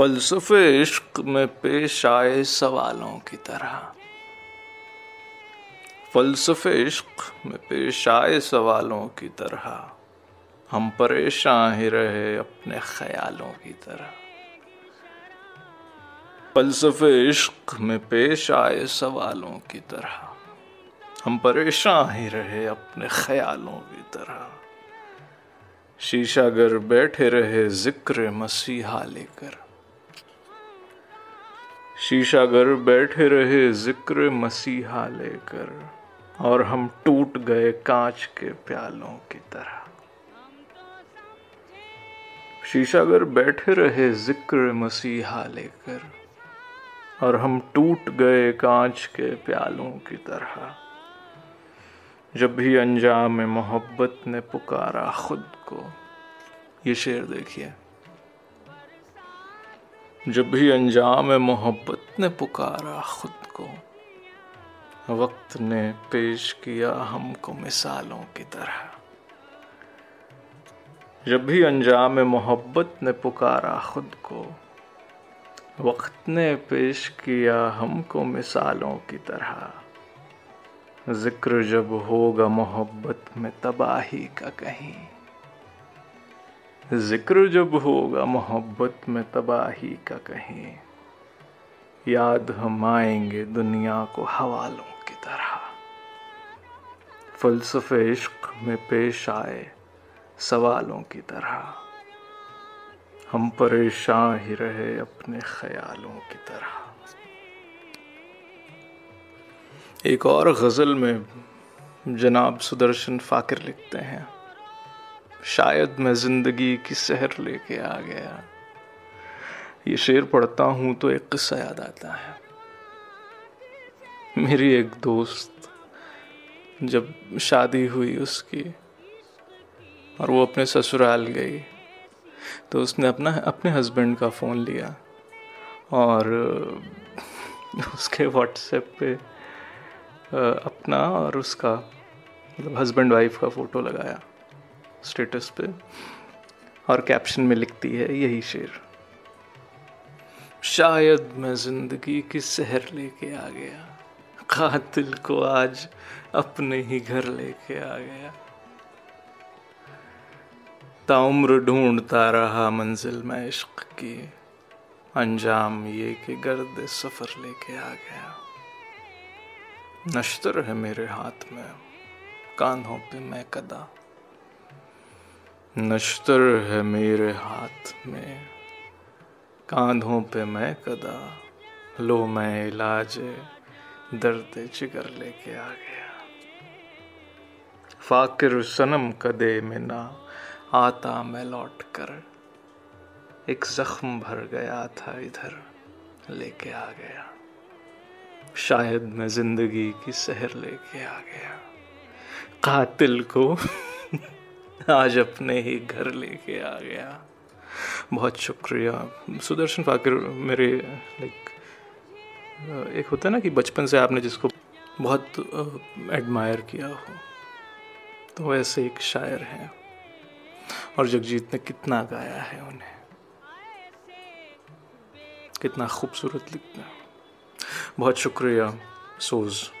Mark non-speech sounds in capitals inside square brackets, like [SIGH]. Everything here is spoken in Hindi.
फलसफे इश्क में पेश आए सवालों की तरह। फलसफे इश्क में पेश आए सवालों की तरह। हम परेशान ही रहे अपने ख्यालों की तरह। फलसफे इश्क में पेश आए सवालों की तरह। हम परेशान ही रहे अपने ख्यालों की तरह। शीशागर बैठे रहे ज़िक्र मसीहा लेकर। शीशागर बैठे रहे ज़िक्र मसीहा लेकर, और हम टूट गए कांच के प्यालों की तरह। शीशागर बैठे रहे ज़िक्र मसीहा लेकर, और हम टूट गए कांच के प्यालों की तरह। जब भी अंजाम मोहब्बत ने पुकारा खुद को, ये शेर देखिए। जब भी अंजाम मोहब्बत ने पुकारा खुद को। वक्त ने पेश किया हमको मिसालों की तरह। जब भी अंजाम मोहब्बत ने पुकारा खुद को। वक्त ने पेश किया हमको मिसालों की तरह। ज़िक्र जब होगा मोहब्बत में तबाही का कहीं। ज़िक्र जब होगा मोहब्बत में तबाही का कहीं। याद हम आएँगे दुनिया को हवालों की तरह। फलसफे इश्क में पेश आए सवालों की तरह। हम परेशान ही रहे अपने ख्यालों की तरह। एक और गज़ल में जनाब सुदर्शन फाकिर लिखते हैं। शायद मैं ज़िंदगी की सहर लेके आ गया। ये शेर पढ़ता हूँ तो एक किस्सा याद आता है। मेरी एक दोस्त जब शादी हुई उसकी और वो अपने ससुराल गई तो उसने अपना, अपने हस्बैंड का फ़ोन लिया और [LAUGHS] उसके व्हाट्सएप पे अपना और उसका मतलब हस्बैंड वाइफ का फ़ोटो लगाया। स्टेटस पे, और कैप्शन में लिखती है यही शेर। शायद मैं ज़िंदगी की सहर लेके आ गया, कातिल को आज अपने ही घर लेके आ गया। ताउम्र ढूंढता रहा मंजिल में इश्क की, अंजाम ये कि गर्द सफ़र लेके आ गया। नश्तर है मेरे हाथ में कान्हों पे मैं कदा नश्तर है मेरे हाथ में। कांधों पे मैं कदा, लो मैं इलाज, दर्द जिगर लेके आ गया। फाकिर सनम कदे में ना, आता मैं लौट कर, एक जख्म भर गया था इधर लेके आ गया। शायद मैं ज़िंदगी की सहर लेके आ गया। कातिल को आज अपने ही घर लेके आ गया। बहुत शुक्रिया। सुदर्शन फाकिर, मेरे लाइक एक होता है ना कि बचपन से आपने जिसको बहुत एडमायर किया हो तो वैसे एक शायर हैं। और जगजीत ने कितना गाया है उन्हें। कितना खूबसूरत लिखना बहुत शुक्रिया, सोज़।